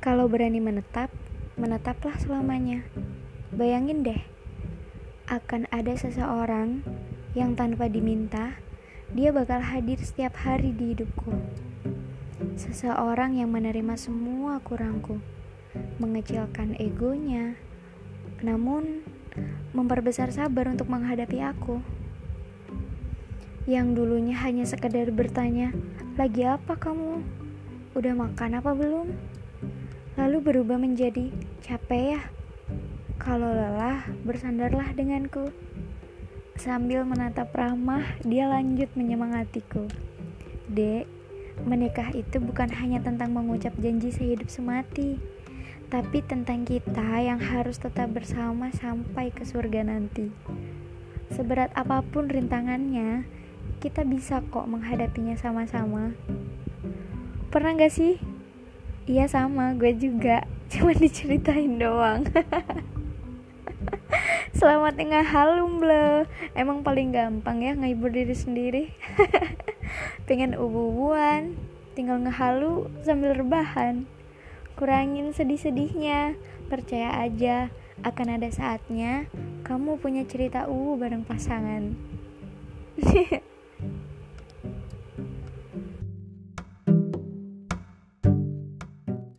Kalau berani menetap, menetaplah selamanya. Bayangin deh, akan ada seseorang yang tanpa diminta, dia bakal hadir setiap hari di hidupku. Seseorang yang menerima semua kurangku, mengecilkan egonya, namun memperbesar sabar untuk menghadapi aku. Yang dulunya hanya sekedar bertanya, "Lagi apa kamu? Udah makan apa belum?" Lalu berubah menjadi, "Capek ya?" Kalau lelah, bersandarlah denganku. Sambil menatap ramah, dia lanjut menyemangatiku. Dek, menikah itu bukan hanya tentang mengucap janji sehidup semati, tapi tentang kita yang harus tetap bersama sampai ke surga nanti. Seberat apa pun rintangannya, kita bisa kok menghadapinya sama-sama. Pernah gak sih? Iya sama, gue juga. Cuma diceritain doang. Selamat tinggal halum bro Emang paling gampang ya ngehibur diri sendiri. Pengen ubu-ubuan Tinggal ngehalu sambil rebahan. Kurangin sedih-sedihnya. Percaya aja Akan ada saatnya Kamu punya cerita ubu bareng pasangan